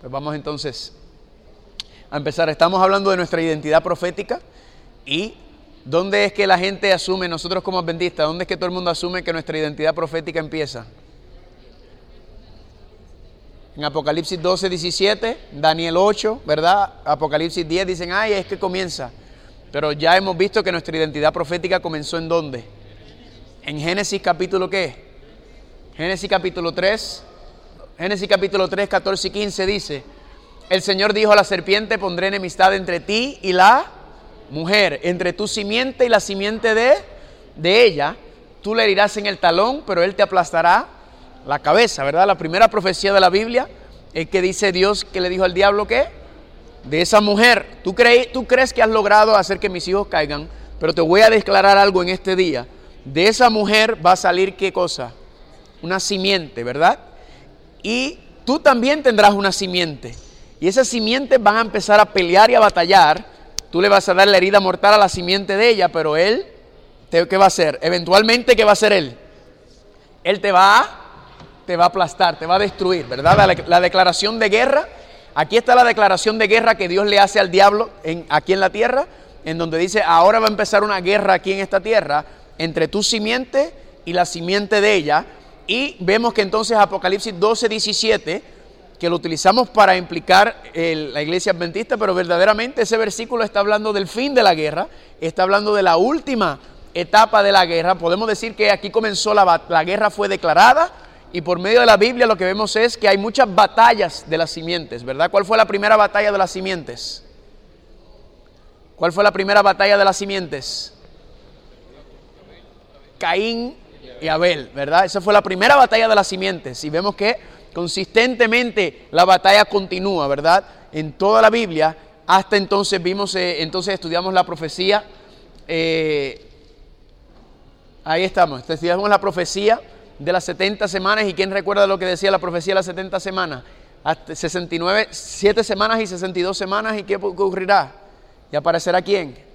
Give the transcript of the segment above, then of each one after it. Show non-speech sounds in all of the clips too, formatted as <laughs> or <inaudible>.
Pues vamos entonces a empezar. Estamos hablando de nuestra identidad profética y dónde es que la gente asume, nosotros como adventistas, dónde es que todo el mundo asume que nuestra identidad profética empieza. En Apocalipsis 12, 17, Daniel 8, ¿verdad? Apocalipsis 10 dicen, ay, es que comienza. Pero ya hemos visto que nuestra identidad profética comenzó en dónde? En Génesis capítulo qué? Génesis capítulo 3, Génesis capítulo 3, 14 y 15 dice, el Señor dijo a la serpiente, pondré enemistad entre ti y la mujer, entre tu simiente y la simiente de, de ella, tú le herirás en el talón, pero él te aplastará la cabeza, ¿verdad? La primera profecía de la Biblia es que dice Dios que le dijo al diablo que de esa mujer, ¿tú, tú crees que has logrado hacer que mis hijos caigan, pero te voy a declarar algo en este día. De esa mujer va a salir qué cosa? Una simiente, ¿verdad? Y tú también tendrás una simiente. Y esas simientes van a empezar a pelear y a batallar. Tú le vas a dar la herida mortal a la simiente de ella, pero él, ¿qué va a hacer? Eventualmente, ¿qué va a hacer él? Él te va a te va a aplastar, te va a destruir, ¿verdad? La, declaración de guerra, aquí está la declaración de guerra que Dios le hace al diablo aquí en la tierra, en donde dice, ahora va a empezar una guerra aquí en esta tierra entre tu simiente y la simiente de ella. Y vemos que entonces Apocalipsis 12, 17, que lo utilizamos para implicar la iglesia adventista, pero verdaderamente ese versículo está hablando del fin de la guerra, está hablando de la última etapa de la guerra. Podemos decir que aquí comenzó la, la guerra, fue declarada, y por medio de la Biblia lo que vemos es que hay muchas batallas de las simientes, ¿verdad? ¿Cuál fue la primera batalla de las simientes? ¿Cuál fue la primera batalla de las simientes? Caín y Abel, ¿verdad? Esa fue la primera batalla de las simientes. Y vemos que consistentemente la batalla continúa, ¿verdad? En toda la Biblia. Hasta entonces vimos, eh, entonces estudiamos la profecía. Eh, ahí estamos, estudiamos la profecía de las 70 semanas. ¿Y quién recuerda lo que decía la profecía de las 70 semanas? Hasta 69, 7 semanas y 62 semanas. ¿Y qué ocurrirá? ¿Y aparecerá quién?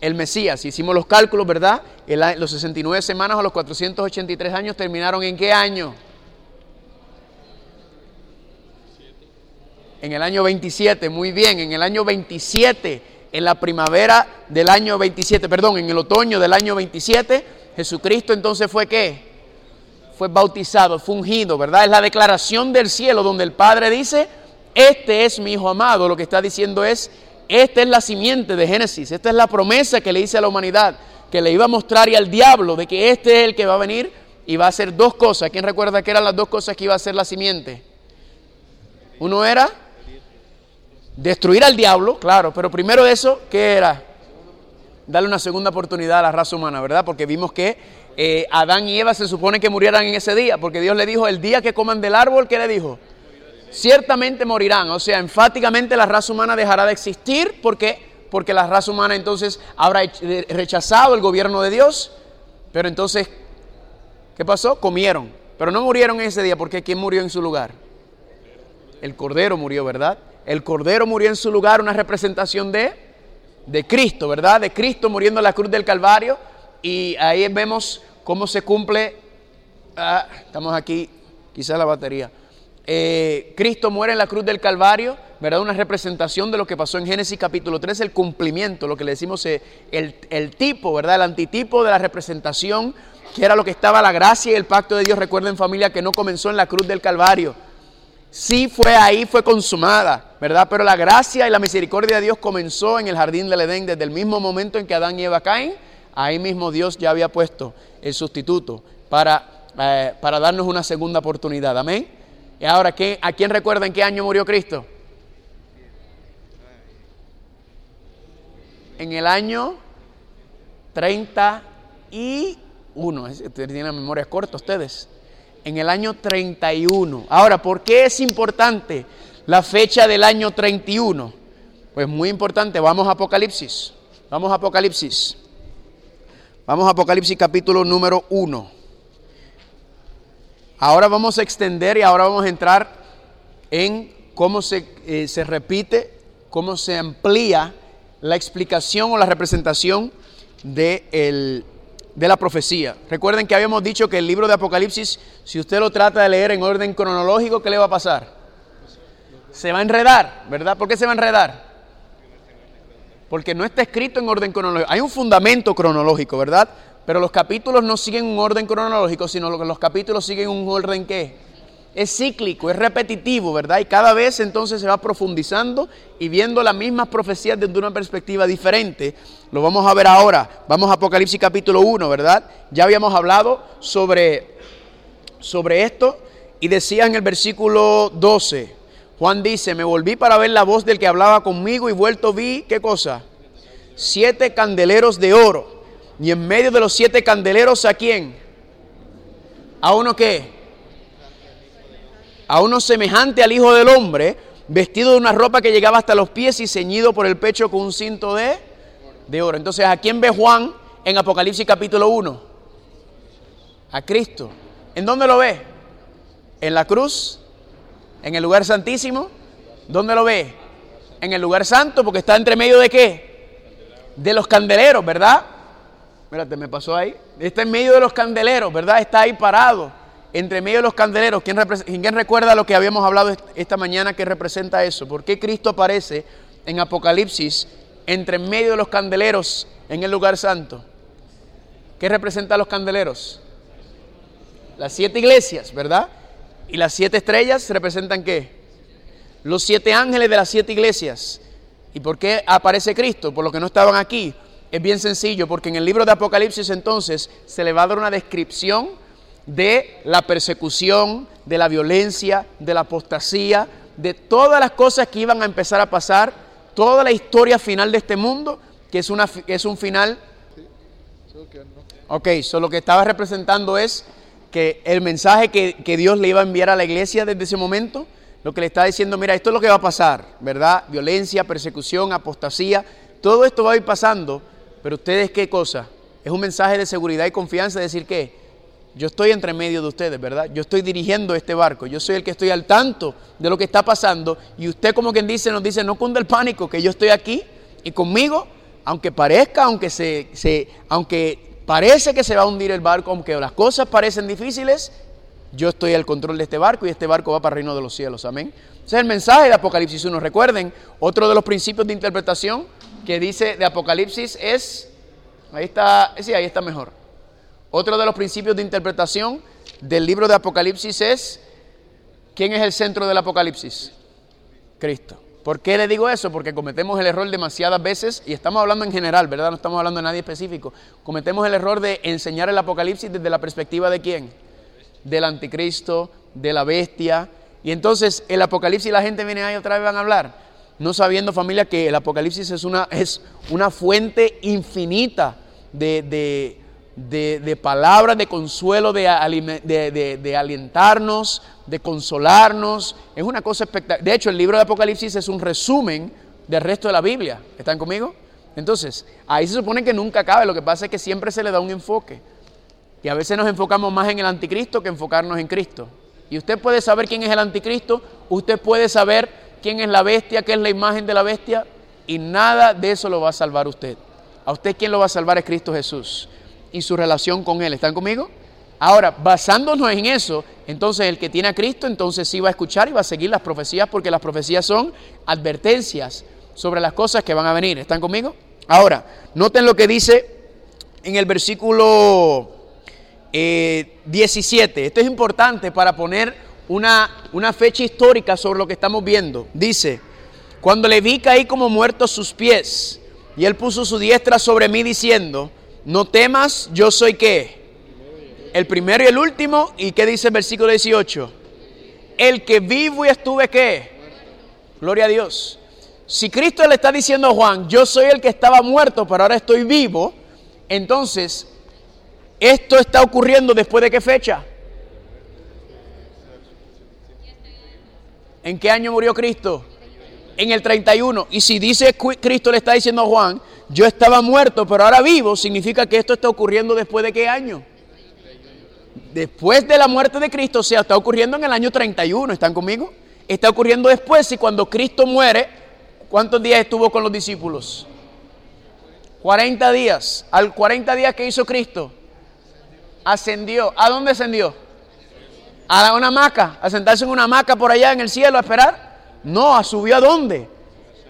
El Mesías. Hicimos los cálculos, ¿verdad? los 69 semanas o los 483 años terminaron en qué año? En el año 27, muy bien, en el año 27, en la primavera del año 27, perdón, en el otoño del año 27, Jesucristo entonces fue qué? fue bautizado, fungido, ¿verdad? Es la declaración del cielo donde el Padre dice, este es mi Hijo amado. Lo que está diciendo es, esta es la simiente de Génesis, esta es la promesa que le hice a la humanidad, que le iba a mostrar y al diablo de que este es el que va a venir y va a hacer dos cosas. ¿Quién recuerda que eran las dos cosas que iba a hacer la simiente? Uno era destruir al diablo, claro, pero primero eso, ¿qué era? Darle una segunda oportunidad a la raza humana, ¿verdad? Porque vimos que eh, Adán y Eva se supone que murieran en ese día, porque Dios le dijo, el día que coman del árbol, ¿qué le dijo? Ciertamente morirán, o sea, enfáticamente la raza humana dejará de existir, porque porque la raza humana entonces habrá rechazado el gobierno de Dios, pero entonces, ¿qué pasó? Comieron, pero no murieron ese día, porque ¿quién murió en su lugar? El Cordero murió, ¿verdad? El Cordero murió en su lugar, una representación de, de Cristo, ¿verdad? De Cristo muriendo en la cruz del Calvario, y ahí vemos cómo se cumple, ah, estamos aquí, quizá la batería, eh, Cristo muere en la cruz del Calvario, ¿verdad? Una representación de lo que pasó en Génesis capítulo 3, el cumplimiento, lo que le decimos eh, el, tipo, ¿verdad? El antitipo de la representación, que era lo que estaba la gracia y el pacto de Dios. Recuerden familia que no comenzó en la cruz del Calvario. Sí fue ahí, fue consumada, ¿verdad? Pero la gracia y la misericordia de Dios comenzó en el jardín del Edén desde el mismo momento en que Adán y Eva caen ahí mismo Dios ya había puesto el sustituto para, eh, para darnos una segunda oportunidad. Amén. Y ahora, ¿a quién recuerda en qué año murió Cristo? En el año 31. Tienen memorias cortas ustedes. En el año 31. Ahora, ¿por qué es importante la fecha del año 31? Pues muy importante. Vamos a Apocalipsis. Vamos a Apocalipsis. Vamos a Apocalipsis capítulo número 1. Ahora vamos a extender y ahora vamos a entrar en cómo se, eh, se repite, cómo se amplía la explicación o la representación de, de la profecía. Recuerden que habíamos dicho que el libro de Apocalipsis, si usted lo trata de leer en orden cronológico, ¿qué le va a pasar? Se va a enredar, ¿verdad? ¿Por qué se va a enredar? Porque no está escrito en orden cronológico. Hay un fundamento cronológico, ¿verdad? Pero los capítulos no siguen un orden cronológico, sino que los capítulos siguen un orden que es cíclico, es repetitivo, ¿verdad? Y cada vez entonces se va profundizando y viendo las mismas profecías desde una perspectiva diferente. Lo vamos a ver ahora. Vamos a Apocalipsis capítulo 1, ¿verdad? Ya habíamos hablado sobre, sobre esto y decía en el versículo 12, Juan dice, me volví para ver la voz del que hablaba conmigo y vuelto vi, ¿qué cosa? Siete candeleros de oro. Y en medio de los siete candeleros, ¿a quién? ¿A uno qué? A uno semejante al Hijo del Hombre, vestido de una ropa que llegaba hasta los pies y ceñido por el pecho con un cinto de, de oro. Entonces, ¿a quién ve Juan en Apocalipsis capítulo 1? A Cristo. ¿En dónde lo ve? En la cruz en el lugar santísimo. ¿Dónde lo ve? En el lugar santo, porque está entre medio de qué? De los candeleros, ¿verdad? Mírate, me pasó ahí. Está en medio de los candeleros, ¿verdad? Está ahí parado, entre medio de los candeleros. ¿Quién, ¿Quién recuerda lo que habíamos hablado esta mañana que representa eso? ¿Por qué Cristo aparece en Apocalipsis entre medio de los candeleros en el lugar santo? ¿Qué representa los candeleros? Las siete iglesias, ¿verdad? ¿Y las siete estrellas representan qué? Los siete ángeles de las siete iglesias. ¿Y por qué aparece Cristo? Por lo que no estaban aquí. Es bien sencillo, porque en el libro de Apocalipsis entonces se le va a dar una descripción de la persecución, de la violencia, de la apostasía, de todas las cosas que iban a empezar a pasar, toda la historia final de este mundo, que es, una, es un final... Ok, solo lo que estaba representando es que el mensaje que, Dios le iba a enviar a la iglesia desde ese momento, lo que le está diciendo, mira, esto es lo que va a pasar, ¿verdad? Violencia, persecución, apostasía, todo esto va a ir pasando, pero ustedes qué cosa? Es un mensaje de seguridad y confianza, decir que yo estoy entre medio de ustedes, ¿verdad? Yo estoy dirigiendo este barco, yo soy el que estoy al tanto de lo que está pasando y usted como quien dice, nos dice, no cunde el pánico, que yo estoy aquí y conmigo, aunque parezca, aunque se, se aunque parece que se va a hundir el barco, aunque las cosas parecen difíciles, yo estoy al control de este barco y este barco va para el reino de los cielos. Amén. Ese es el mensaje de Apocalipsis 1. Recuerden, otro de los principios de interpretación que dice de Apocalipsis es, ahí está, sí, ahí está mejor. Otro de los principios de interpretación del libro de Apocalipsis es, ¿quién es el centro del Apocalipsis? Cristo. ¿Por qué le digo eso? Porque cometemos el error demasiadas veces, y estamos hablando en general, ¿verdad? No estamos hablando de nadie específico. Cometemos el error de enseñar el Apocalipsis desde la perspectiva de quién? Del anticristo, de la bestia. Y entonces el Apocalipsis la gente viene ahí otra vez van a hablar, no sabiendo familia que el Apocalipsis es una, es una fuente infinita de de, palabras de consuelo, de, de, alientarnos, de consolarnos. Es una cosa espectacular. De hecho, el libro de Apocalipsis es un resumen del resto de la Biblia. ¿Están conmigo? Entonces, ahí se supone que nunca cabe. Lo que pasa es que siempre se le da un enfoque. Y a veces nos enfocamos más en el anticristo que enfocarnos en Cristo. Y usted puede saber quién es el anticristo, usted puede saber quién es la bestia, qué es la imagen de la bestia, y nada de eso lo va a salvar usted. A usted quien lo va a salvar es Cristo Jesús y su relación con Él. ¿Están conmigo? Ahora, basándonos en eso, entonces el que tiene a Cristo, entonces sí va a escuchar y va a seguir las profecías, porque las profecías son advertencias sobre las cosas que van a venir. ¿Están conmigo? Ahora, noten lo que dice en el versículo 17. Eh, Esto es importante para poner una, una fecha histórica sobre lo que estamos viendo. Dice, cuando le vi caí como muerto a sus pies, y él puso su diestra sobre mí diciendo, no temas, yo soy qué? El primero y el último. ¿Y qué dice el versículo 18? El que vivo y estuve qué? Gloria a Dios. Si Cristo le está diciendo a Juan, yo soy el que estaba muerto, pero ahora estoy vivo, entonces, ¿esto está ocurriendo después de qué fecha? ¿En qué año murió Cristo? En el 31. Y si dice Cristo le está diciendo a Juan, yo estaba muerto, pero ahora vivo, significa que esto está ocurriendo después de qué año? Después de la muerte de Cristo, o sea, está ocurriendo en el año 31, ¿están conmigo? Está ocurriendo después y cuando Cristo muere, ¿cuántos días estuvo con los discípulos? 40 días. Al 40 días que hizo Cristo, ascendió. ¿A dónde ascendió? A una hamaca, a sentarse en una hamaca por allá en el cielo a esperar No, subió a dónde?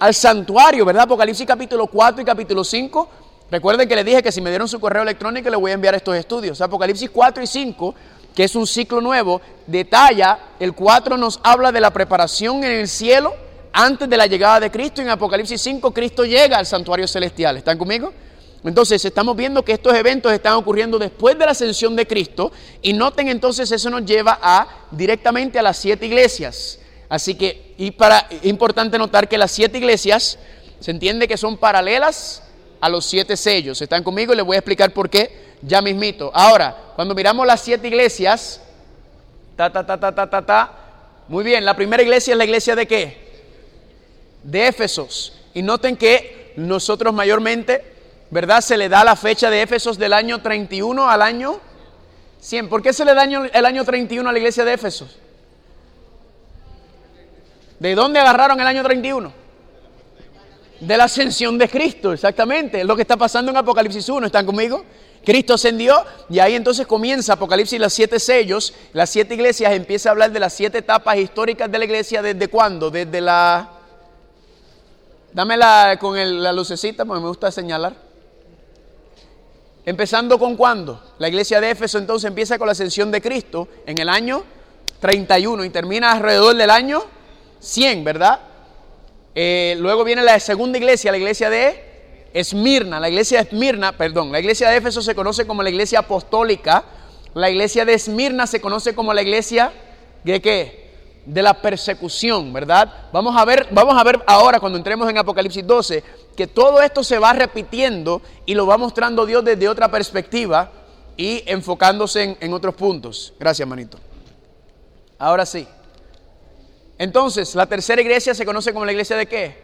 Al santuario, ¿verdad? Apocalipsis capítulo 4 y capítulo 5. Recuerden que les dije que si me dieron su correo electrónico les voy a enviar estos estudios. Apocalipsis 4 y 5, que es un ciclo nuevo, detalla, el 4 nos habla de la preparación en el cielo antes de la llegada de Cristo. En Apocalipsis 5 Cristo llega al santuario celestial. ¿Están conmigo? Entonces estamos viendo que estos eventos están ocurriendo después de la ascensión de Cristo y noten entonces eso nos lleva a directamente a las siete iglesias. Así que, y para, importante notar que las siete iglesias se entiende que son paralelas a los siete sellos. ¿Están conmigo? Y les voy a explicar por qué ya mismito. Ahora, cuando miramos las siete iglesias, ta, ta, ta, ta, ta, ta, ta, muy bien, la primera iglesia es la iglesia de qué? De Éfesos. Y noten que nosotros mayormente, ¿verdad? Se le da la fecha de Éfesos del año 31 al año 100. ¿Por qué se le da el año 31 a la iglesia de Éfesos? ¿De dónde agarraron el año 31? De la ascensión de Cristo, exactamente. Es lo que está pasando en Apocalipsis 1. ¿Están conmigo? Cristo ascendió y ahí entonces comienza Apocalipsis los siete sellos, las siete iglesias, empieza a hablar de las siete etapas históricas de la iglesia. ¿Desde cuándo? Desde la... Dámela con la lucecita porque me gusta señalar. Empezando con cuándo? La iglesia de Éfeso entonces empieza con la ascensión de Cristo en el año 31 y termina alrededor del año 100, ¿verdad? Eh, luego viene la segunda iglesia, la iglesia de Esmirna. La iglesia de Esmirna, perdón, la iglesia de Éfeso se conoce como la iglesia apostólica. La iglesia de Esmirna se conoce como la iglesia de qué? De la persecución, ¿verdad? Vamos a ver, vamos a ver ahora cuando entremos en Apocalipsis 12 que todo esto se va repitiendo y lo va mostrando Dios desde otra perspectiva y enfocándose en, otros puntos. Gracias, manito. Ahora sí. Entonces, la tercera iglesia se conoce como la iglesia de qué?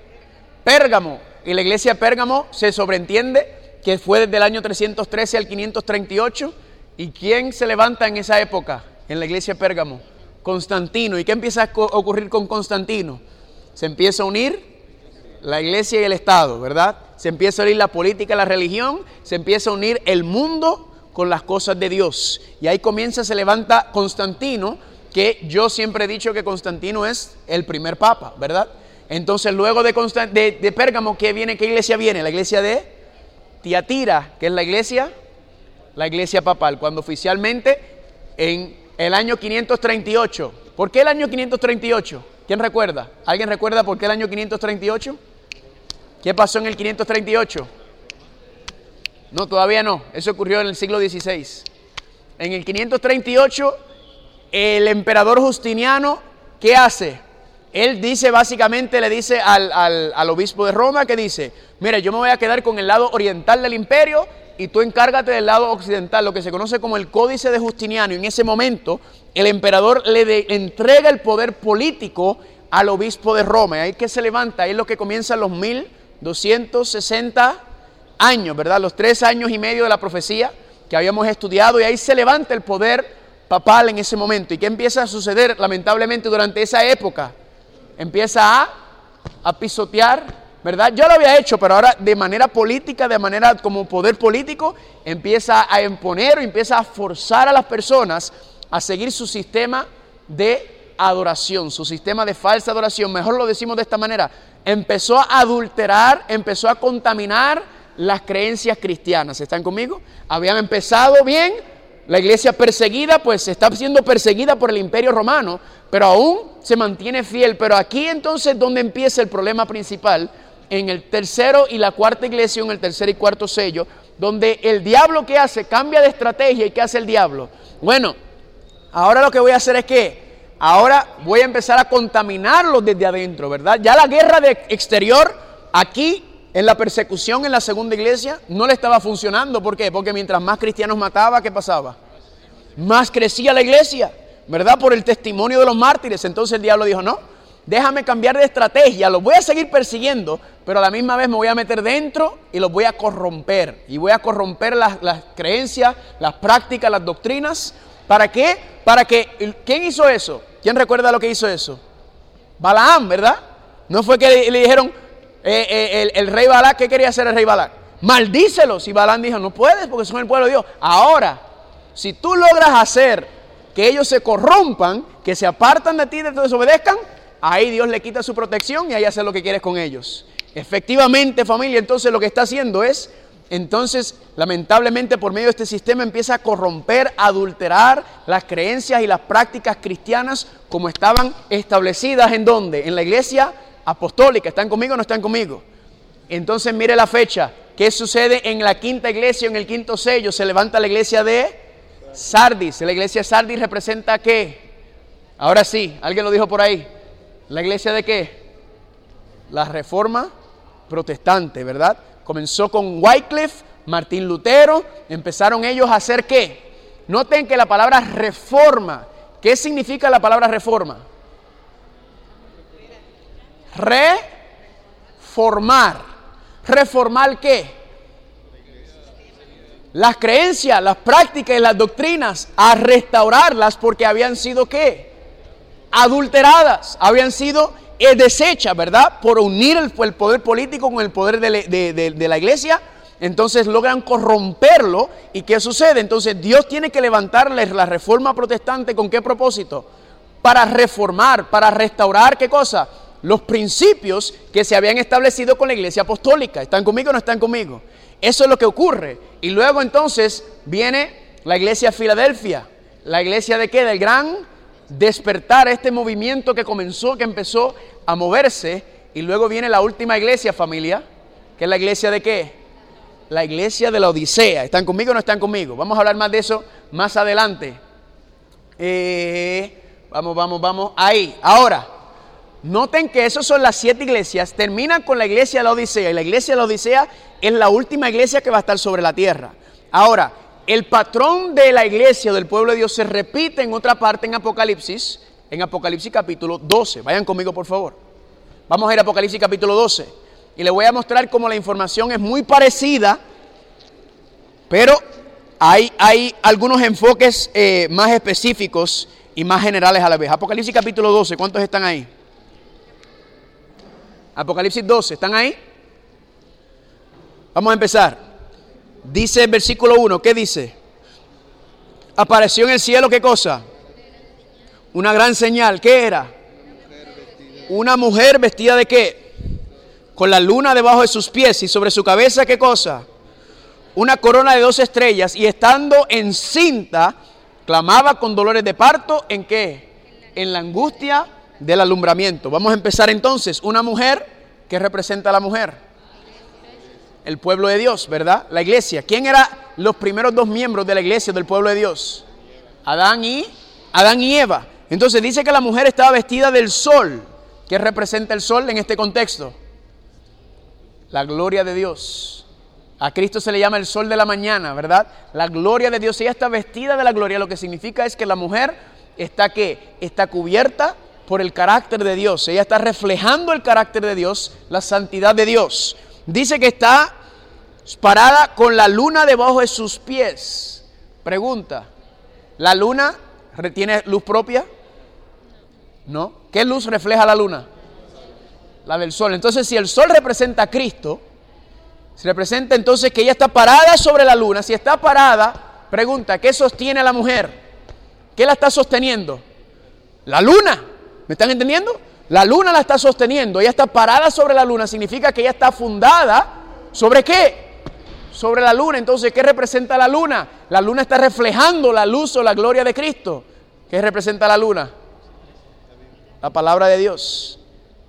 Pérgamo. Y la iglesia de Pérgamo se sobreentiende que fue desde el año 313 al 538. ¿Y quién se levanta en esa época en la iglesia de Pérgamo? Constantino. ¿Y qué empieza a ocurrir con Constantino? Se empieza a unir la iglesia y el Estado, ¿verdad? Se empieza a unir la política la religión, se empieza a unir el mundo con las cosas de Dios. Y ahí comienza, se levanta Constantino que yo siempre he dicho que Constantino es el primer papa, ¿verdad? Entonces luego de, de, Pérgamo, ¿qué viene? ¿Qué iglesia viene? La iglesia de Tiatira, que es la iglesia, la iglesia papal, cuando oficialmente en el año 538. ¿Por qué el año 538? ¿Quién recuerda? ¿Alguien recuerda por qué el año 538? ¿Qué pasó en el 538? No, todavía no. Eso ocurrió en el siglo XVI. En el 538 el emperador Justiniano, ¿qué hace? Él dice básicamente, le dice al, obispo de Roma que dice, mira, yo me voy a quedar con el lado oriental del imperio y tú encárgate del lado occidental, lo que se conoce como el Códice de Justiniano. Y en ese momento el emperador le entrega el poder político al obispo de Roma. Y ahí que se levanta, ahí es lo que comienzan los 1260 años, ¿verdad? Los tres años y medio de la profecía que habíamos estudiado. Y ahí se levanta el poder papal en ese momento. ¿Y qué empieza a suceder lamentablemente durante esa época? Empieza a, a pisotear, ¿verdad? Yo lo había hecho, pero ahora de manera política, de manera como poder político, empieza a imponer o empieza a forzar a las personas a seguir su sistema de adoración, su sistema de falsa adoración, mejor lo decimos de esta manera, empezó a adulterar, empezó a contaminar las creencias cristianas. ¿Están conmigo? Habían empezado bien, la iglesia perseguida, pues está siendo perseguida por el imperio romano, pero aún se mantiene fiel. Pero aquí entonces donde empieza el problema principal, en el tercero y la cuarta iglesia, en el tercer y cuarto sello, donde el diablo que hace cambia de estrategia y qué hace el diablo. Bueno, ahora lo que voy a hacer es que ahora voy a empezar a contaminarlos desde adentro, ¿verdad? Ya la guerra de exterior aquí en la persecución en la segunda iglesia no le estaba funcionando. ¿Por qué? Porque mientras más cristianos mataba, ¿qué pasaba? Más crecía la iglesia, ¿verdad? Por el testimonio de los mártires. Entonces el diablo dijo, no, déjame cambiar de estrategia, los voy a seguir persiguiendo, pero a la misma vez me voy a meter dentro y los voy a corromper. Y voy a corromper las, las creencias, las prácticas, las doctrinas. ¿Para qué? Para que, ¿quién hizo eso? ¿Quién recuerda lo que hizo eso? Balaam, ¿verdad? No fue que le dijeron, eh, eh, el, rey Balak, ¿qué quería hacer el rey Balak? Maldícelos. Y Balán dijo, no puedes porque son el pueblo de Dios. Ahora, si tú logras hacer que ellos se corrompan, que se apartan de ti, y te desobedezcan, ahí Dios le quita su protección y ahí hace lo que quieres con ellos. Efectivamente, familia, entonces lo que está haciendo es, entonces, lamentablemente por medio de este sistema empieza a corromper, adulterar las creencias y las prácticas cristianas como estaban establecidas en donde? En la iglesia apostólica. ¿Están conmigo o no están conmigo? Entonces mire la fecha. ¿Qué sucede en la quinta iglesia, en el quinto sello? Se levanta la iglesia de Sardis. La iglesia de Sardis representa qué? Ahora sí, alguien lo dijo por ahí. ¿La iglesia de qué? La reforma protestante, ¿verdad? Comenzó con Wycliffe, Martín Lutero, empezaron ellos a hacer qué? Noten que la palabra reforma, ¿qué significa la palabra reforma? Reformar. ¿Reformar qué? Las creencias, las prácticas y las doctrinas, a restaurarlas porque habían sido qué? Adulteradas, habían sido es deshecha, ¿verdad? Por unir el, poder político con el poder de, la iglesia. Entonces logran corromperlo. ¿Y qué sucede? Entonces Dios tiene que levantarles la reforma protestante con qué propósito? Para reformar, para restaurar qué cosa? Los principios que se habían establecido con la iglesia apostólica. ¿Están conmigo o no están conmigo? Eso es lo que ocurre. Y luego entonces viene la iglesia de Filadelfia. ¿La iglesia de qué? Del gran despertar este movimiento que comenzó, que empezó a moverse. Y luego viene la última iglesia, familia, que es la iglesia de qué? La iglesia de la Odisea. ¿Están conmigo o no están conmigo? Vamos a hablar más de eso más adelante. Eh, vamos, vamos, vamos. Ahí. Ahora, noten que esas son las siete iglesias. Terminan con la iglesia de la Odisea. Y la iglesia de la Odisea es la última iglesia que va a estar sobre la tierra. Ahora, el patrón de la iglesia del pueblo de Dios se repite en otra parte en Apocalipsis, en Apocalipsis capítulo 12. Vayan conmigo, por favor. Vamos a ir a Apocalipsis capítulo 12. Y les voy a mostrar cómo la información es muy parecida, pero hay, hay algunos enfoques eh, más específicos y más generales a la vez. Apocalipsis capítulo 12, ¿cuántos están ahí? Apocalipsis 12, ¿están ahí? Vamos a empezar. Dice el versículo 1, ¿qué dice? Apareció en el cielo, ¿qué cosa? Una gran señal, ¿qué era? Una mujer vestida de qué? Con la luna debajo de sus pies y sobre su cabeza, ¿qué cosa? Una corona de dos estrellas y estando encinta, clamaba con dolores de parto, ¿en qué? En la angustia del alumbramiento. Vamos a empezar entonces. Una mujer, ¿qué representa a la mujer? El pueblo de Dios, ¿verdad? La iglesia. ¿Quién eran los primeros dos miembros de la iglesia del pueblo de Dios? Adán y Adán y Eva. Entonces dice que la mujer estaba vestida del sol. ¿Qué representa el sol en este contexto? La gloria de Dios. A Cristo se le llama el sol de la mañana, ¿verdad? La gloria de Dios. Ella está vestida de la gloria. Lo que significa es que la mujer está que está cubierta por el carácter de Dios. Ella está reflejando el carácter de Dios, la santidad de Dios. Dice que está parada con la luna debajo de sus pies. Pregunta, ¿la luna tiene luz propia? ¿No? ¿Qué luz refleja la luna? La del sol. Entonces, si el sol representa a Cristo, se representa entonces que ella está parada sobre la luna. Si está parada, pregunta, ¿qué sostiene a la mujer? ¿Qué la está sosteniendo? La luna. ¿Me están entendiendo? La luna la está sosteniendo, ella está parada sobre la luna, significa que ella está fundada sobre qué? Sobre la luna. Entonces, ¿qué representa la luna? La luna está reflejando la luz o la gloria de Cristo. ¿Qué representa la luna? La palabra de Dios.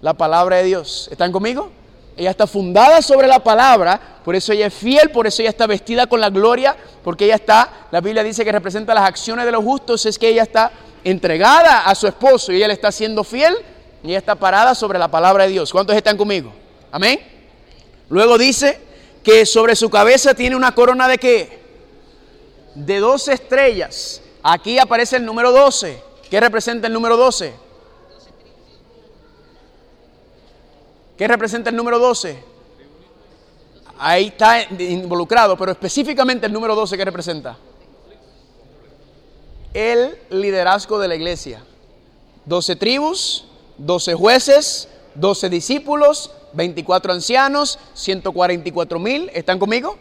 La palabra de Dios. ¿Están conmigo? Ella está fundada sobre la palabra, por eso ella es fiel, por eso ella está vestida con la gloria, porque ella está, la Biblia dice que representa las acciones de los justos, es que ella está entregada a su esposo y ella le está siendo fiel y está parada sobre la palabra de Dios. ¿Cuántos están conmigo? Amén. Luego dice que sobre su cabeza tiene una corona de qué? De 12 estrellas. Aquí aparece el número 12. ¿Qué representa el número 12? ¿Qué representa el número 12? Ahí está involucrado, pero específicamente el número 12, ¿qué representa? El liderazgo de la iglesia. 12 tribus, 12 jueces, 12 discípulos, 24 ancianos, 144 mil. ¿Están conmigo?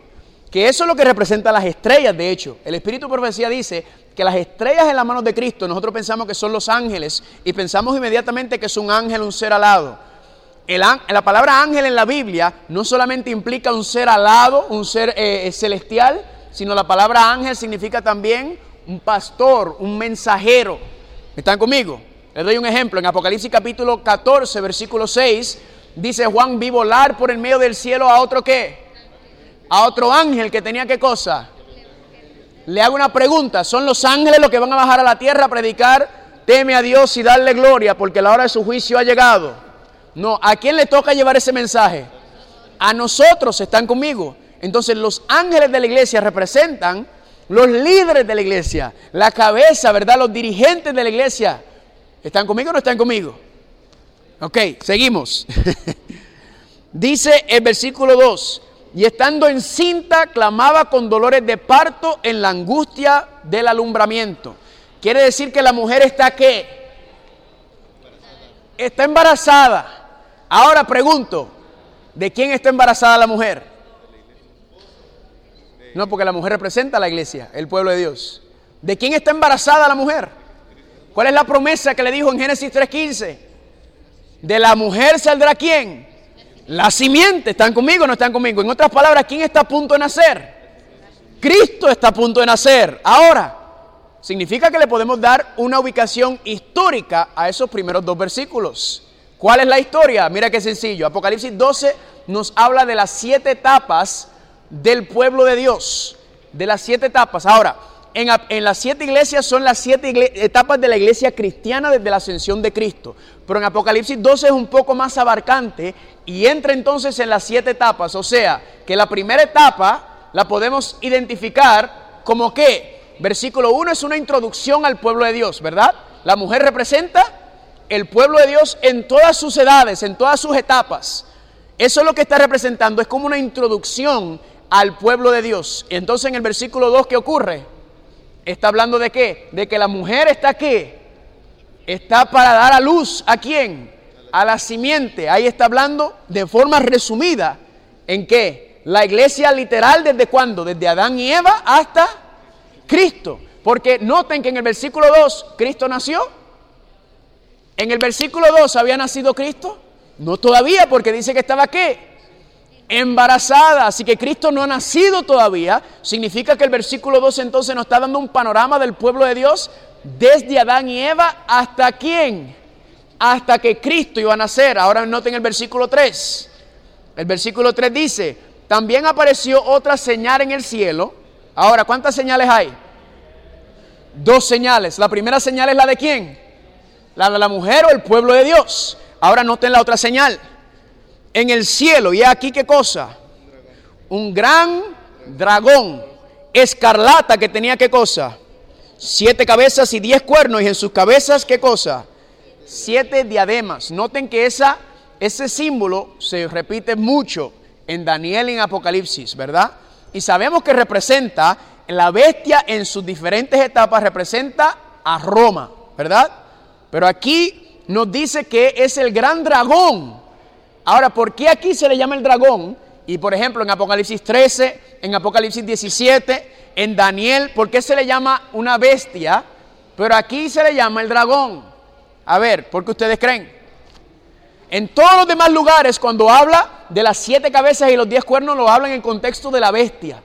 Que eso es lo que representa las estrellas, de hecho. El Espíritu Profecía dice que las estrellas en las manos de Cristo, nosotros pensamos que son los ángeles y pensamos inmediatamente que es un ángel, un ser alado. La palabra ángel en la Biblia no solamente implica un ser alado, un ser eh, celestial, sino la palabra ángel significa también un pastor, un mensajero. ¿Están conmigo? Les doy un ejemplo. En Apocalipsis capítulo 14, versículo 6, dice Juan, vi volar por el medio del cielo a otro qué? a otro ángel que tenía qué cosa. Le hago una pregunta, ¿son los ángeles los que van a bajar a la tierra a predicar? Teme a Dios y darle gloria porque la hora de su juicio ha llegado. No, ¿a quién le toca llevar ese mensaje? A nosotros, están conmigo. Entonces los ángeles de la iglesia representan los líderes de la iglesia, la cabeza, ¿verdad? Los dirigentes de la iglesia. ¿Están conmigo o no están conmigo? Ok, seguimos. <laughs> Dice el versículo 2, y estando encinta clamaba con dolores de parto en la angustia del alumbramiento. Quiere decir que la mujer está qué? Está embarazada. Ahora pregunto, ¿de quién está embarazada la mujer? No, porque la mujer representa a la iglesia, el pueblo de Dios. ¿De quién está embarazada la mujer? ¿Cuál es la promesa que le dijo en Génesis 3.15? De la mujer saldrá quién? La simiente, ¿están conmigo o no están conmigo? En otras palabras, ¿quién está a punto de nacer? Cristo está a punto de nacer. Ahora, significa que le podemos dar una ubicación histórica a esos primeros dos versículos. ¿Cuál es la historia? Mira qué sencillo. Apocalipsis 12 nos habla de las siete etapas del pueblo de Dios. De las siete etapas. Ahora, en, las siete iglesias son las siete etapas de la iglesia cristiana desde la ascensión de Cristo. Pero en Apocalipsis 12 es un poco más abarcante y entra entonces en las siete etapas. O sea, que la primera etapa la podemos identificar como que, versículo 1 es una introducción al pueblo de Dios, ¿verdad? La mujer representa el pueblo de Dios en todas sus edades, en todas sus etapas. Eso es lo que está representando, es como una introducción al pueblo de Dios. Entonces en el versículo 2, ¿qué ocurre? Está hablando de qué? De que la mujer está aquí. Está para dar a luz a quién? A la simiente. Ahí está hablando de forma resumida en qué? La iglesia literal desde cuándo? Desde Adán y Eva hasta Cristo. Porque noten que en el versículo 2 Cristo nació. En el versículo 2 había nacido Cristo. No todavía porque dice que estaba qué? Embarazada, así que Cristo no ha nacido todavía, significa que el versículo 2 entonces nos está dando un panorama del pueblo de Dios desde Adán y Eva hasta quién, hasta que Cristo iba a nacer. Ahora noten el versículo 3. El versículo 3 dice, también apareció otra señal en el cielo. Ahora, ¿cuántas señales hay? Dos señales. La primera señal es la de quién? La de la mujer o el pueblo de Dios. Ahora noten la otra señal en el cielo. ¿Y aquí qué cosa? Un gran dragón escarlata que tenía qué cosa? Siete cabezas y diez cuernos. Y en sus cabezas qué cosa? Siete diademas. Noten que esa, ese símbolo se repite mucho en Daniel y en Apocalipsis, ¿verdad? Y sabemos que representa, la bestia en sus diferentes etapas representa a Roma, ¿verdad? Pero aquí nos dice que es el gran dragón Ahora, ¿por qué aquí se le llama el dragón? Y por ejemplo, en Apocalipsis 13, en Apocalipsis 17, en Daniel, ¿por qué se le llama una bestia? Pero aquí se le llama el dragón. A ver, ¿por qué ustedes creen? En todos los demás lugares, cuando habla de las siete cabezas y los diez cuernos, lo habla en el contexto de la bestia,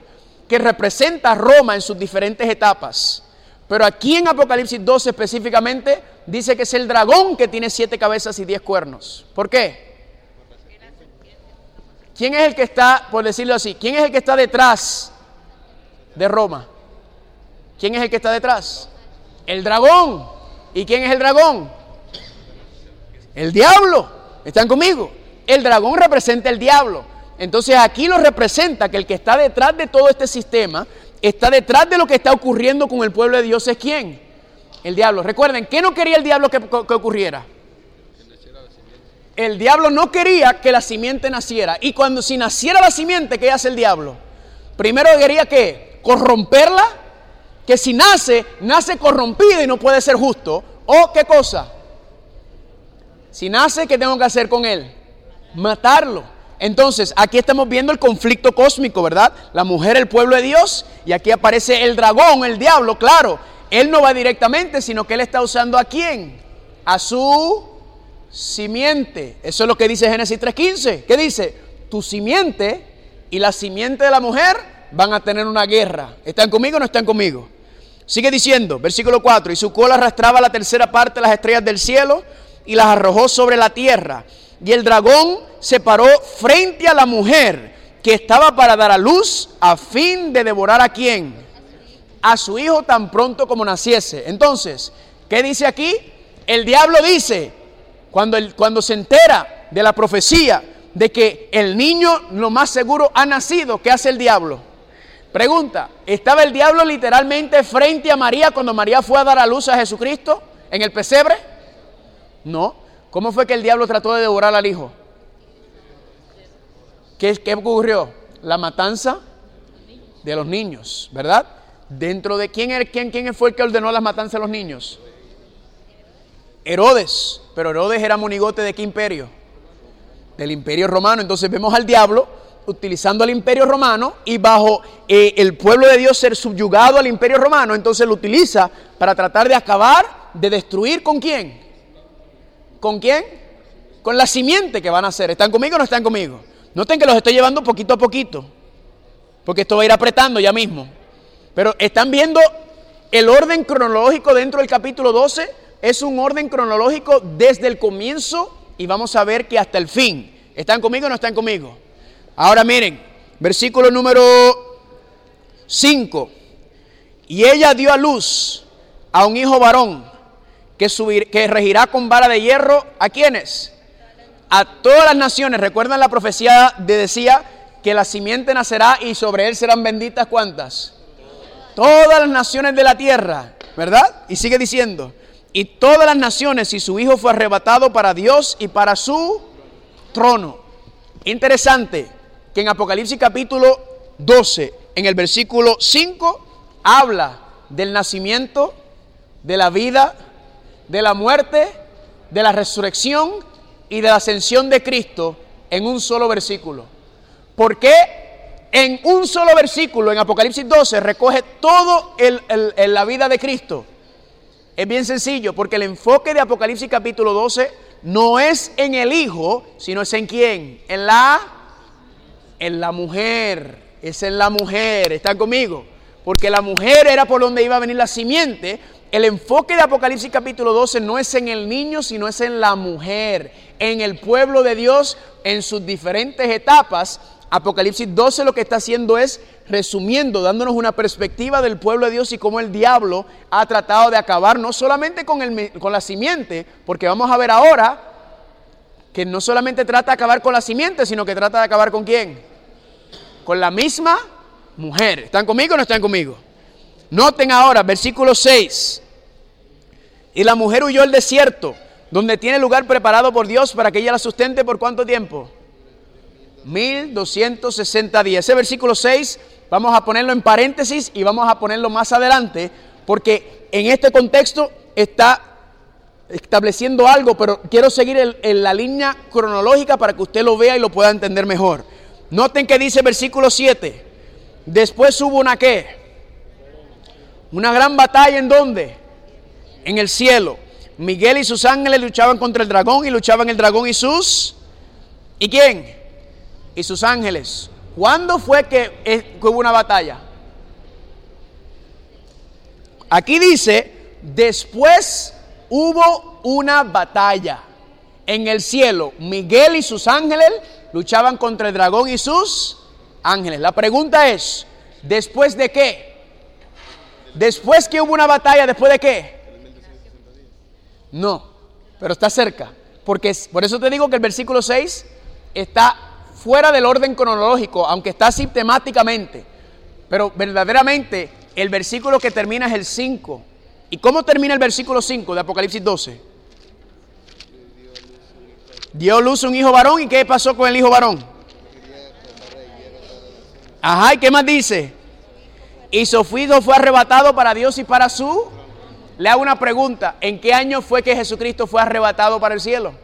que representa a Roma en sus diferentes etapas. Pero aquí en Apocalipsis 12 específicamente, dice que es el dragón que tiene siete cabezas y diez cuernos. ¿Por qué? ¿Quién es el que está, por decirlo así, quién es el que está detrás de Roma? ¿Quién es el que está detrás? El dragón. ¿Y quién es el dragón? El diablo. ¿Están conmigo? El dragón representa el diablo. Entonces aquí lo representa que el que está detrás de todo este sistema, está detrás de lo que está ocurriendo con el pueblo de Dios, es quién? El diablo. Recuerden, ¿qué no quería el diablo que, que ocurriera? El diablo no quería que la simiente naciera. Y cuando si naciera la simiente, ¿qué hace el diablo? Primero quería que corromperla, que si nace, nace corrompida y no puede ser justo. ¿O qué cosa? Si nace, ¿qué tengo que hacer con él? Matarlo. Entonces, aquí estamos viendo el conflicto cósmico, ¿verdad? La mujer, el pueblo de Dios, y aquí aparece el dragón, el diablo, claro. Él no va directamente, sino que él está usando a quién? A su simiente. Eso es lo que dice Génesis 3.15. ¿Qué dice? Tu simiente y la simiente de la mujer van a tener una guerra. ¿Están conmigo o no están conmigo? Sigue diciendo, versículo 4, y su cola arrastraba la tercera parte de las estrellas del cielo y las arrojó sobre la tierra. Y el dragón se paró frente a la mujer que estaba para dar a luz a fin de devorar a quién? A su hijo tan pronto como naciese. Entonces, ¿qué dice aquí? El diablo dice, cuando, cuando se entera de la profecía de que el niño lo más seguro ha nacido, ¿qué hace el diablo? Pregunta, ¿estaba el diablo literalmente frente a María cuando María fue a dar a luz a Jesucristo en el pesebre? No. ¿Cómo fue que el diablo trató de devorar al hijo? ¿Qué, qué ocurrió? La matanza de los niños, ¿verdad? Dentro de quién, quién, quién fue el que ordenó las matanzas de los niños? Herodes. Pero Herodes era monigote de qué imperio? Del imperio romano. Entonces vemos al diablo utilizando al imperio romano y bajo eh, el pueblo de Dios ser subyugado al imperio romano, entonces lo utiliza para tratar de acabar, de destruir con quién. ¿Con quién? Con la simiente que van a hacer. ¿Están conmigo o no están conmigo? Noten que los estoy llevando poquito a poquito, porque esto va a ir apretando ya mismo. Pero están viendo el orden cronológico dentro del capítulo 12, es un orden cronológico desde el comienzo y vamos a ver que hasta el fin. ¿Están conmigo o no están conmigo? Ahora miren, versículo número 5. Y ella dio a luz a un hijo varón que, subir, que regirá con vara de hierro a quienes? A todas las naciones. ¿Recuerdan la profecía de decía que la simiente nacerá y sobre él serán benditas cuántas? Todas las naciones de la tierra, ¿verdad? Y sigue diciendo, y todas las naciones y su hijo fue arrebatado para Dios y para su trono. Interesante que en Apocalipsis capítulo 12, en el versículo 5, habla del nacimiento, de la vida, de la muerte, de la resurrección y de la ascensión de Cristo en un solo versículo. ¿Por qué en un solo versículo en Apocalipsis 12 recoge todo el, la vida de Cristo? Es bien sencillo, porque el enfoque de Apocalipsis capítulo 12 no es en el Hijo, sino es en quién, en la en la mujer, es en la mujer, ¿están conmigo? Porque la mujer era por donde iba a venir la simiente. El enfoque de Apocalipsis capítulo 12 no es en el niño, sino es en la mujer, en el pueblo de Dios, en sus diferentes etapas. Apocalipsis 12 lo que está haciendo es resumiendo, dándonos una perspectiva del pueblo de Dios y cómo el diablo ha tratado de acabar no solamente con, el, con la simiente, porque vamos a ver ahora que no solamente trata de acabar con la simiente, sino que trata de acabar con quién? con la misma mujer. ¿Están conmigo o no están conmigo? Noten ahora, versículo 6. Y la mujer huyó al desierto, donde tiene lugar preparado por Dios para que ella la sustente por cuánto tiempo? 1260 días. Ese versículo 6 vamos a ponerlo en paréntesis y vamos a ponerlo más adelante, porque en este contexto está estableciendo algo, pero quiero seguir en la línea cronológica para que usted lo vea y lo pueda entender mejor. Noten que dice versículo 7. Después hubo una qué? Una gran batalla en dónde? En el cielo. Miguel y sus ángeles luchaban contra el dragón y luchaban el dragón y sus... ¿Y quién? Y sus ángeles. ¿Cuándo fue que, hubo una batalla? Aquí dice, después hubo una batalla en el cielo. Miguel y sus ángeles luchaban contra el dragón y sus ángeles. La pregunta es, ¿después de qué? Después que hubo una batalla, ¿después de qué? No, pero está cerca. Porque por eso te digo que el versículo 6 está fuera del orden cronológico, aunque está sistemáticamente. Pero verdaderamente el versículo que termina es el 5. ¿Y cómo termina el versículo 5 de Apocalipsis 12? Dio luz un hijo varón. ¿Y qué pasó con el hijo varón? Ajá, ¿y qué más dice? Y su hijo fue arrebatado para Dios y para su. Le hago una pregunta. ¿En qué año fue que Jesucristo fue arrebatado para el cielo?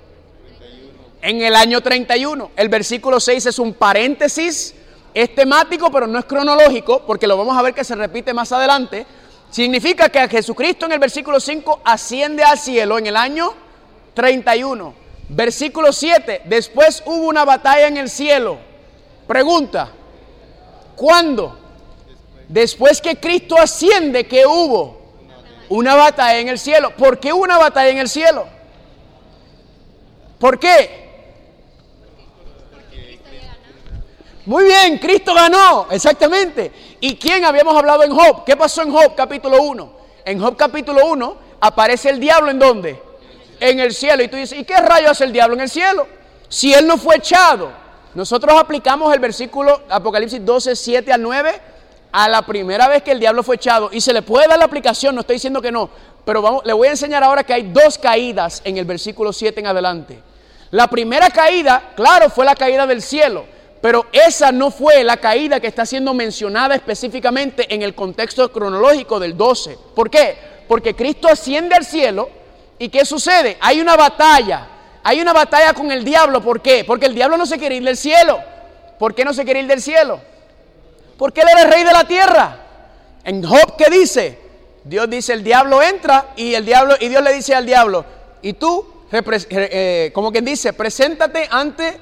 En el año 31. El versículo 6 es un paréntesis, es temático, pero no es cronológico, porque lo vamos a ver que se repite más adelante. Significa que a Jesucristo en el versículo 5 asciende al cielo en el año 31. Versículo 7, después hubo una batalla en el cielo. Pregunta, ¿cuándo? Después que Cristo asciende, ¿qué hubo? Una batalla en el cielo. ¿Por qué una batalla en el cielo? ¿Por qué? Muy bien, Cristo ganó, exactamente. ¿Y quién habíamos hablado en Job? ¿Qué pasó en Job capítulo 1? En Job capítulo 1 aparece el diablo en dónde? En el cielo. Y tú dices, ¿y qué rayo hace el diablo en el cielo? Si él no fue echado. Nosotros aplicamos el versículo Apocalipsis 12, 7 al 9 a la primera vez que el diablo fue echado. Y se le puede dar la aplicación, no estoy diciendo que no. Pero vamos, le voy a enseñar ahora que hay dos caídas en el versículo 7 en adelante. La primera caída, claro, fue la caída del cielo. Pero esa no fue la caída que está siendo mencionada específicamente en el contexto cronológico del 12. ¿Por qué? Porque Cristo asciende al cielo y ¿qué sucede? Hay una batalla. Hay una batalla con el diablo. ¿Por qué? Porque el diablo no se quiere ir del cielo. ¿Por qué no se quiere ir del cielo? Porque él era el rey de la tierra. En Job, ¿qué dice? Dios dice, el diablo entra y el diablo y Dios le dice al diablo, y tú, eh, como quien dice, preséntate ante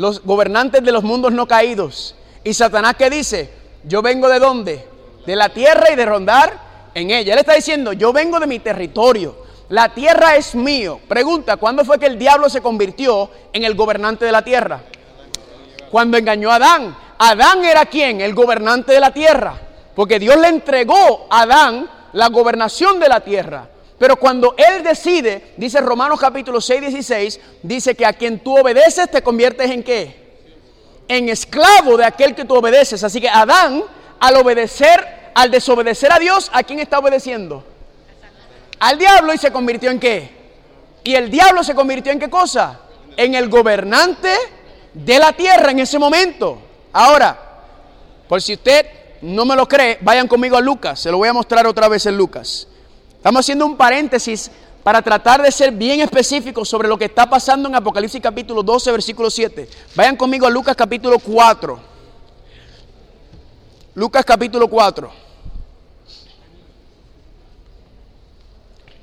los gobernantes de los mundos no caídos. Y Satanás que dice, yo vengo de dónde? De la tierra y de rondar en ella. Él está diciendo, yo vengo de mi territorio. La tierra es mío. Pregunta, ¿cuándo fue que el diablo se convirtió en el gobernante de la tierra? Cuando engañó a Adán. Adán era quien? El gobernante de la tierra. Porque Dios le entregó a Adán la gobernación de la tierra. Pero cuando Él decide, dice Romanos capítulo 6, 16, dice que a quien tú obedeces te conviertes en qué? En esclavo de aquel que tú obedeces. Así que Adán, al obedecer, al desobedecer a Dios, ¿a quién está obedeciendo? Al diablo y se convirtió en qué? Y el diablo se convirtió en qué cosa? En el gobernante de la tierra en ese momento. Ahora, por si usted no me lo cree, vayan conmigo a Lucas. Se lo voy a mostrar otra vez en Lucas. Estamos haciendo un paréntesis para tratar de ser bien específicos sobre lo que está pasando en Apocalipsis capítulo 12, versículo 7. Vayan conmigo a Lucas capítulo 4. Lucas capítulo 4.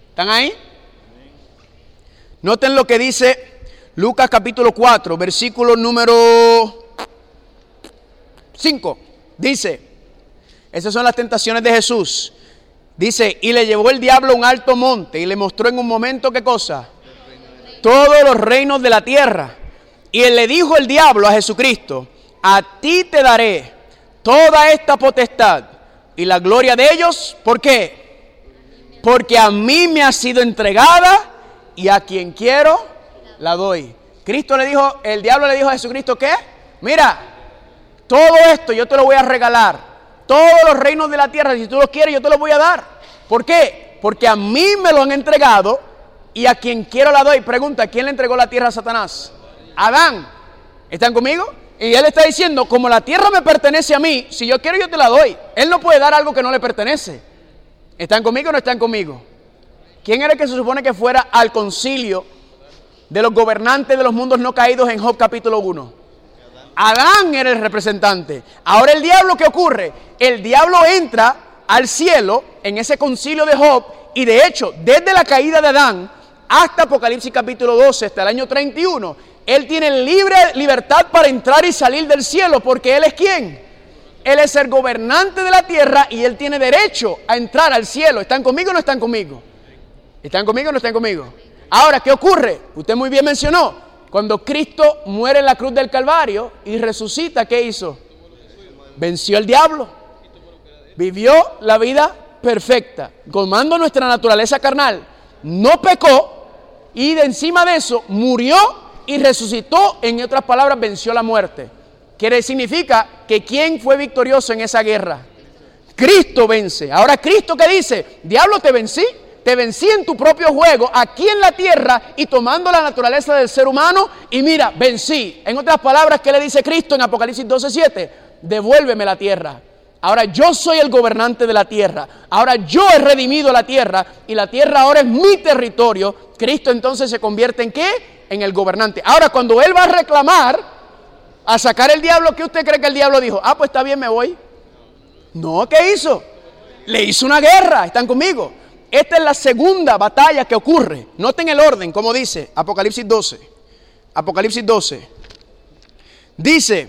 ¿Están ahí? Noten lo que dice Lucas capítulo 4, versículo número 5. Dice, esas son las tentaciones de Jesús. Dice, y le llevó el diablo a un alto monte y le mostró en un momento qué cosa. Todos los reinos de la tierra. Y él le dijo el diablo a Jesucristo, a ti te daré toda esta potestad y la gloria de ellos. ¿Por qué? Porque a mí me ha sido entregada y a quien quiero la doy. Cristo le dijo, el diablo le dijo a Jesucristo, ¿qué? Mira, todo esto yo te lo voy a regalar todos los reinos de la tierra, si tú los quieres, yo te los voy a dar. ¿Por qué? Porque a mí me lo han entregado y a quien quiero la doy. Pregunta, ¿quién le entregó la tierra a Satanás? Adán. ¿Están conmigo? Y él está diciendo, como la tierra me pertenece a mí, si yo quiero yo te la doy. Él no puede dar algo que no le pertenece. ¿Están conmigo o no están conmigo? ¿Quién era el que se supone que fuera al concilio de los gobernantes de los mundos no caídos en Job capítulo 1? Adán era el representante. Ahora el diablo, ¿qué ocurre? El diablo entra al cielo en ese concilio de Job y de hecho, desde la caída de Adán hasta Apocalipsis capítulo 12, hasta el año 31, él tiene libre libertad para entrar y salir del cielo porque él es quién? Él es el gobernante de la tierra y él tiene derecho a entrar al cielo. ¿Están conmigo o no están conmigo? ¿Están conmigo o no están conmigo? Ahora, ¿qué ocurre? Usted muy bien mencionó, cuando Cristo muere en la cruz del Calvario y resucita, ¿qué hizo? Venció al diablo. Vivió la vida perfecta, colmando nuestra naturaleza carnal. No pecó y de encima de eso murió y resucitó. En otras palabras, venció la muerte. Quiere significa que ¿quién fue victorioso en esa guerra? Cristo vence. Ahora Cristo que dice, diablo te vencí, te vencí en tu propio juego aquí en la tierra y tomando la naturaleza del ser humano y mira, vencí. En otras palabras, ¿qué le dice Cristo en Apocalipsis 12:7? Devuélveme la tierra. Ahora yo soy el gobernante de la tierra. Ahora yo he redimido la tierra y la tierra ahora es mi territorio. Cristo entonces se convierte en qué? En el gobernante. Ahora, cuando él va a reclamar, a sacar el diablo, ¿qué usted cree que el diablo dijo? Ah, pues está bien, me voy. No, ¿qué hizo? Le hizo una guerra, ¿están conmigo? Esta es la segunda batalla que ocurre. Noten el orden, como dice Apocalipsis 12. Apocalipsis 12. Dice,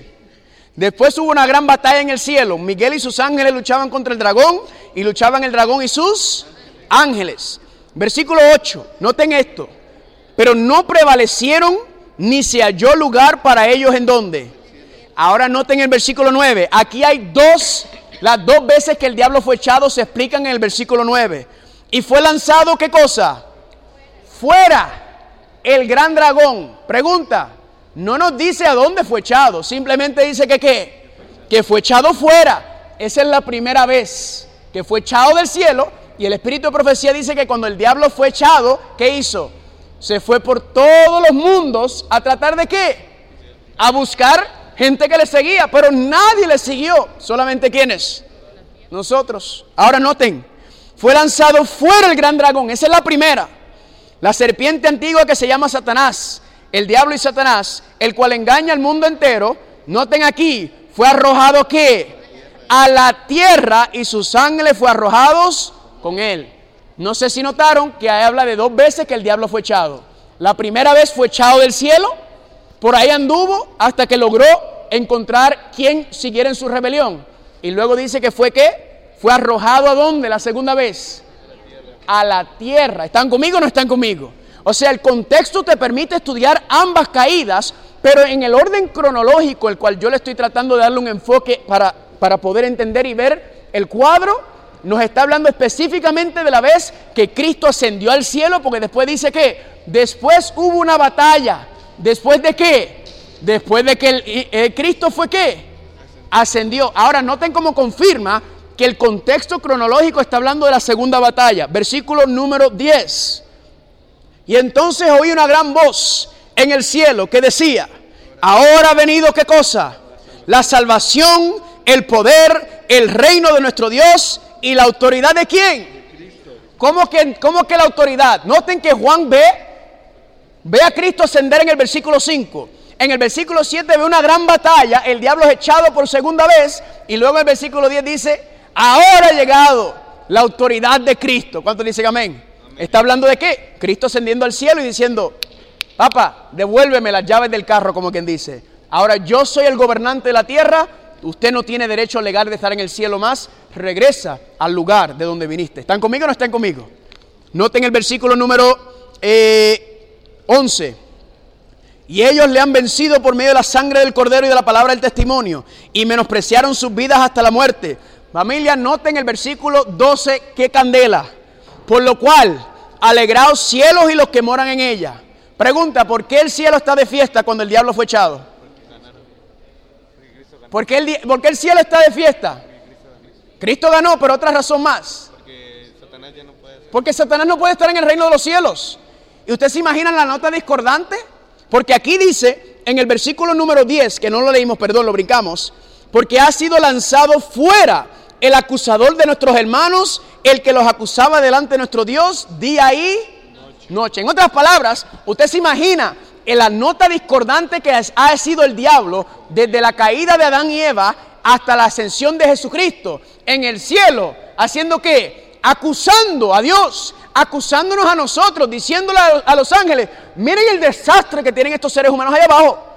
después hubo una gran batalla en el cielo. Miguel y sus ángeles luchaban contra el dragón y luchaban el dragón y sus ángeles. Versículo 8, noten esto. Pero no prevalecieron ni se halló lugar para ellos en donde. Ahora noten el versículo 9. Aquí hay dos, las dos veces que el diablo fue echado se explican en el versículo 9. Y fue lanzado, ¿qué cosa? Fuera el gran dragón. Pregunta, no nos dice a dónde fue echado, simplemente dice que qué, que fue echado fuera. Esa es la primera vez que fue echado del cielo y el espíritu de profecía dice que cuando el diablo fue echado, ¿qué hizo? Se fue por todos los mundos a tratar de qué? A buscar gente que le seguía, pero nadie le siguió, solamente quienes? Nosotros. Ahora noten, fue lanzado fuera el gran dragón, esa es la primera. La serpiente antigua que se llama Satanás el diablo y Satanás, el cual engaña al mundo entero, noten aquí, fue arrojado que a la tierra y sus ángeles fue arrojados con él. No sé si notaron que ahí habla de dos veces que el diablo fue echado. La primera vez fue echado del cielo, por ahí anduvo hasta que logró encontrar quien siguiera en su rebelión. Y luego dice que fue que fue arrojado a dónde la segunda vez? A la tierra. ¿Están conmigo o no están conmigo? O sea, el contexto te permite estudiar ambas caídas, pero en el orden cronológico, el cual yo le estoy tratando de darle un enfoque para, para poder entender y ver el cuadro, nos está hablando específicamente de la vez que Cristo ascendió al cielo, porque después dice que después hubo una batalla. ¿Después de qué? Después de que el, Cristo fue qué? Ascendió. Ahora noten cómo confirma que el contexto cronológico está hablando de la segunda batalla. Versículo número 10. Y entonces oí una gran voz en el cielo que decía, ahora ha venido qué cosa? La salvación, el poder, el reino de nuestro Dios y la autoridad de quién? ¿Cómo que, cómo que la autoridad? Noten que Juan ve, ve a Cristo ascender en el versículo 5. En el versículo 7 ve una gran batalla, el diablo es echado por segunda vez y luego en el versículo 10 dice, ahora ha llegado la autoridad de Cristo. ¿Cuánto dice amén? Está hablando de qué? Cristo ascendiendo al cielo y diciendo, papá, devuélveme las llaves del carro, como quien dice. Ahora yo soy el gobernante de la tierra, usted no tiene derecho legal de estar en el cielo más, regresa al lugar de donde viniste. ¿Están conmigo o no están conmigo? Noten el versículo número 11. Eh, y ellos le han vencido por medio de la sangre del cordero y de la palabra del testimonio, y menospreciaron sus vidas hasta la muerte. Familia, noten el versículo 12, qué candela. Por lo cual, alegraos cielos y los que moran en ella. Pregunta, ¿por qué el cielo está de fiesta cuando el diablo fue echado? ¿Por qué el, por qué el cielo está de fiesta? Cristo ganó, pero otra razón más. Porque Satanás no puede estar en el reino de los cielos. ¿Y usted se imagina la nota discordante? Porque aquí dice, en el versículo número 10, que no lo leímos, perdón, lo brincamos, porque ha sido lanzado fuera el acusador de nuestros hermanos, el que los acusaba delante de nuestro Dios día y noche. En otras palabras, usted se imagina en la nota discordante que ha sido el diablo desde la caída de Adán y Eva hasta la ascensión de Jesucristo en el cielo, haciendo que acusando a Dios, acusándonos a nosotros, diciéndole a los ángeles, miren el desastre que tienen estos seres humanos allá abajo.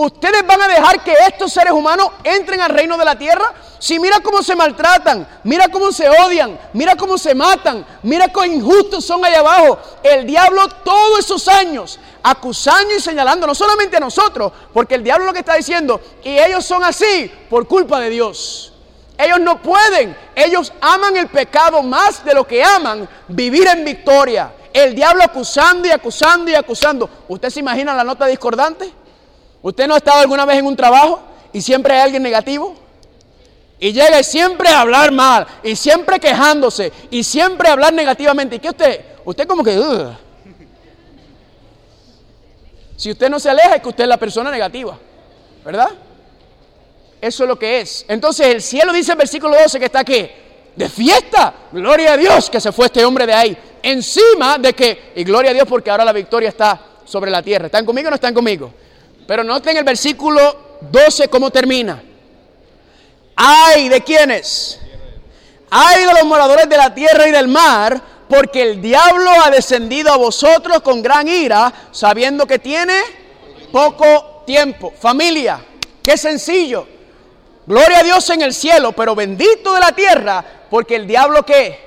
¿Ustedes van a dejar que estos seres humanos entren al reino de la tierra? Si mira cómo se maltratan, mira cómo se odian, mira cómo se matan, mira cuán injustos son allá abajo. El diablo todos esos años acusando y señalando, no solamente a nosotros, porque el diablo lo que está diciendo, y ellos son así por culpa de Dios. Ellos no pueden, ellos aman el pecado más de lo que aman vivir en victoria. El diablo acusando y acusando y acusando. ¿Usted se imagina la nota discordante? ¿Usted no ha estado alguna vez en un trabajo y siempre hay alguien negativo? Y llega y siempre a hablar mal, y siempre quejándose, y siempre a hablar negativamente. ¿Y qué usted? Usted como que... Si usted no se aleja es que usted es la persona negativa, ¿verdad? Eso es lo que es. Entonces el cielo dice en versículo 12 que está aquí, de fiesta, gloria a Dios que se fue este hombre de ahí. Encima de que, y gloria a Dios porque ahora la victoria está sobre la tierra. ¿Están conmigo o no están conmigo? Pero noten el versículo 12 cómo termina. Ay de quienes. Ay de los moradores de la tierra y del mar, porque el diablo ha descendido a vosotros con gran ira, sabiendo que tiene poco tiempo. Familia, qué sencillo. Gloria a Dios en el cielo, pero bendito de la tierra, porque el diablo qué?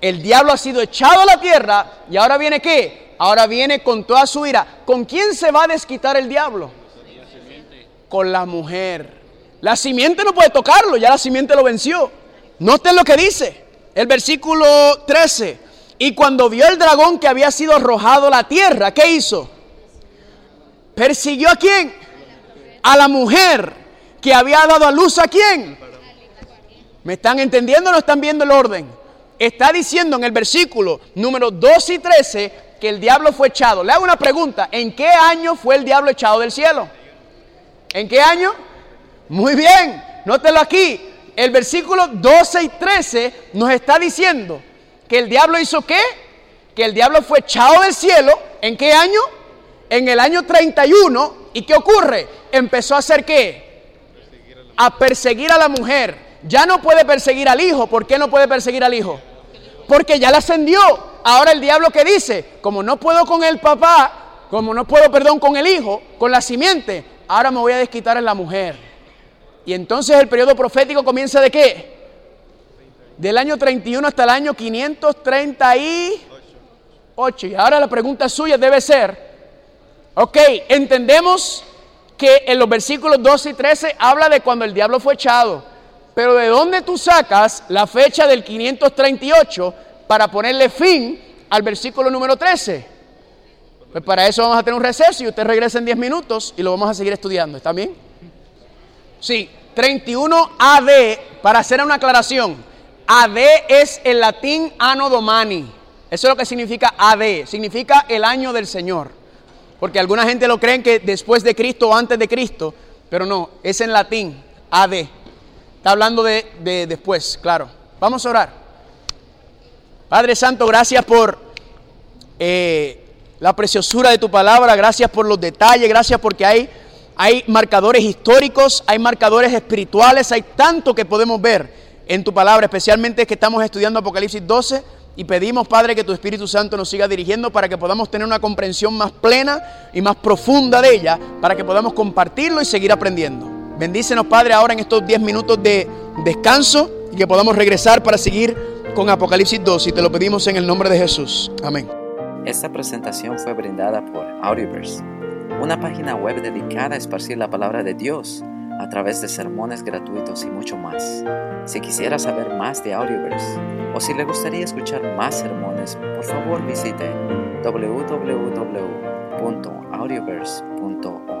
El diablo ha sido echado a la tierra y ahora viene qué? Ahora viene con toda su ira. ¿Con quién se va a desquitar el diablo? Con la mujer. La simiente no puede tocarlo, ya la simiente lo venció. Noten lo que dice el versículo 13. Y cuando vio el dragón que había sido arrojado a la tierra, ¿qué hizo? Persiguió a quién? A la mujer que había dado a luz a quién. ¿Me están entendiendo o no están viendo el orden? Está diciendo en el versículo número 12 y 13 que el diablo fue echado. Le hago una pregunta, ¿en qué año fue el diablo echado del cielo? ¿En qué año? Muy bien, nótelo aquí. El versículo 12 y 13 nos está diciendo que el diablo hizo qué? Que el diablo fue echado del cielo. ¿En qué año? En el año 31. ¿Y qué ocurre? Empezó a hacer qué? A perseguir a la mujer. Ya no puede perseguir al hijo. ¿Por qué no puede perseguir al hijo? Porque ya la ascendió. Ahora el diablo que dice, como no puedo con el papá, como no puedo, perdón, con el hijo, con la simiente, ahora me voy a desquitar en la mujer. Y entonces el periodo profético comienza de qué? Del año 31 hasta el año 538. Y ahora la pregunta suya debe ser, ok, entendemos que en los versículos 12 y 13 habla de cuando el diablo fue echado. Pero ¿de dónde tú sacas la fecha del 538 para ponerle fin al versículo número 13? Pues para eso vamos a tener un receso y usted regresa en 10 minutos y lo vamos a seguir estudiando. ¿Está bien? Sí, 31 AD, para hacer una aclaración. AD es el latín Anno Domani. Eso es lo que significa AD, significa el año del Señor. Porque alguna gente lo creen que después de Cristo o antes de Cristo, pero no, es en latín, AD. Está hablando de, después, claro. Vamos a orar. Padre Santo, gracias por eh, la preciosura de tu palabra, gracias por los detalles, gracias porque hay, hay marcadores históricos, hay marcadores espirituales, hay tanto que podemos ver en tu palabra, especialmente que estamos estudiando Apocalipsis 12 y pedimos, Padre, que tu Espíritu Santo nos siga dirigiendo para que podamos tener una comprensión más plena y más profunda de ella, para que podamos compartirlo y seguir aprendiendo. Bendícenos, Padre, ahora en estos 10 minutos de descanso y que podamos regresar para seguir con Apocalipsis 2 y te lo pedimos en el nombre de Jesús. Amén. Esta presentación fue brindada por Audioverse, una página web dedicada a esparcir la palabra de Dios a través de sermones gratuitos y mucho más. Si quisiera saber más de Audioverse o si le gustaría escuchar más sermones, por favor visite www.audioverse.org